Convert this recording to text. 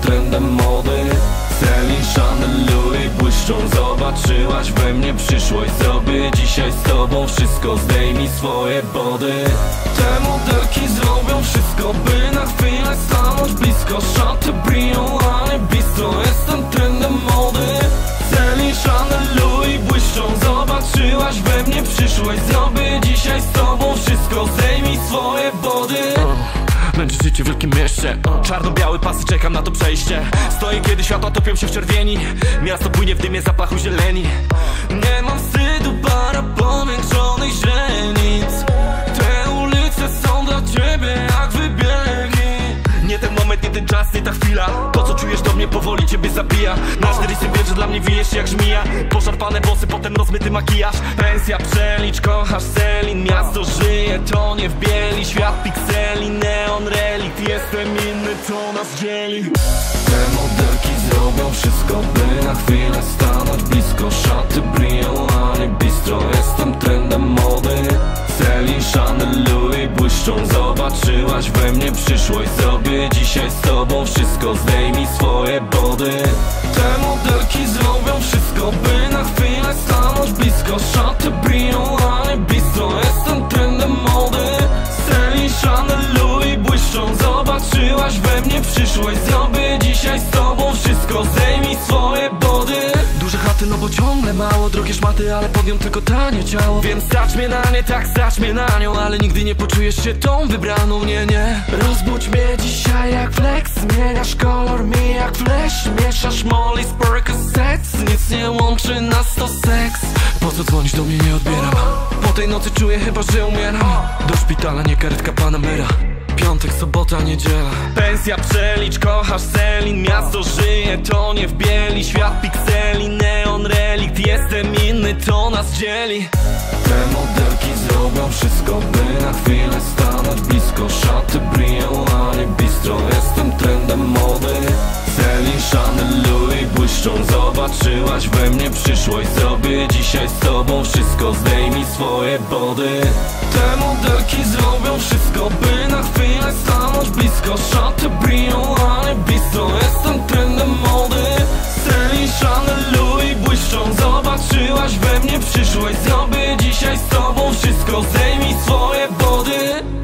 trendem mody. Celine, Chanel, Louis błyszczą Zobaczyłaś we mnie przyszłość. Zrobię dzisiaj z tobą wszystko Zdejmij swoje body. Te modelki zrobią wszystko By na chwilę stanąć blisko. Szaty bryją, a nie bistro Jestem trendem mody. Celine, Chanel, Louis błyszczą Zobaczyłaś we mnie przyszłość. Zrobię dzisiaj z W wielkim mieście Czarno-biały pasy, czekam na to przejście. Stoję kiedy światła topią się w czerwieni. Miasto płynie w dymie zapachu zieleni. Nie mam wstydu, para powiększonych źrenic. Te ulice są dla ciebie jak wybiegi. Nie ten moment, nie ten czas, nie ta chwila. To co czujesz do mnie powoli ciebie zabija. Na cztery wiem, że dla mnie wijesz się jak żmija. Poszarpane włosy, potem rozmyty makijaż. Pensja, przelicz, kochasz Selin. Miasto żyje, to nie w bieli. Świat pikseli, neon Jestem inny, to nas dzieli. Te modelki zrobią wszystko, by na chwilę stanąć blisko. Szaty bryją, a nie bistro. Jestem trendem mody. Celine, Chanel, Louis błyszczą. Zobaczyłaś we mnie przyszłość. Zrobię dzisiaj z tobą wszystko. Zdejmij swoje body. Te modelki zrobią przyszłość Zrobię dzisiaj z tobą. Wszystko Zdejmij swoje body. Duże chaty, no bo ciągle mało. Drogie szmaty, ale pod nią tylko tanie ciało. Więc stać mnie na nie, tak stać mnie na nią. Ale nigdy nie poczujesz się tą wybraną, nie, nie. Rozbudź mnie dzisiaj jak flex. Zmieniasz kolor mi jak flash. Mieszasz molly z Percocets. Nic nie łączy nas to seks. Po co dzwonisz do mnie, nie odbieram. Po tej nocy czuję chyba, że umieram. Do szpitala, nie karetka Panamera Piątek, sobota, niedziela. Pensja, przelicz, kochasz Selin Miasto żyje, to nie w bieli. Świat pikseli, neon relikt Jestem inny, to nas dzieli. Te modelki zrobią wszystko, by na chwilę stanąć blisko. Szaty bryją, a nie bistro Jestem trendem mody. Celine, Chanel, Louis błyszczą Zobaczyłaś we mnie przyszłość. Zrobię dzisiaj z tobą wszystko Zdejmij swoje body. Te modelki stanąć blisko Szaty bryją, a nie bistro Jestem trendem mody Celine, Chanel, Louis błyszczą Zobaczyłaś we mnie przyszłość. Zrobię dzisiaj z tobą wszystko Zdejmij swoje body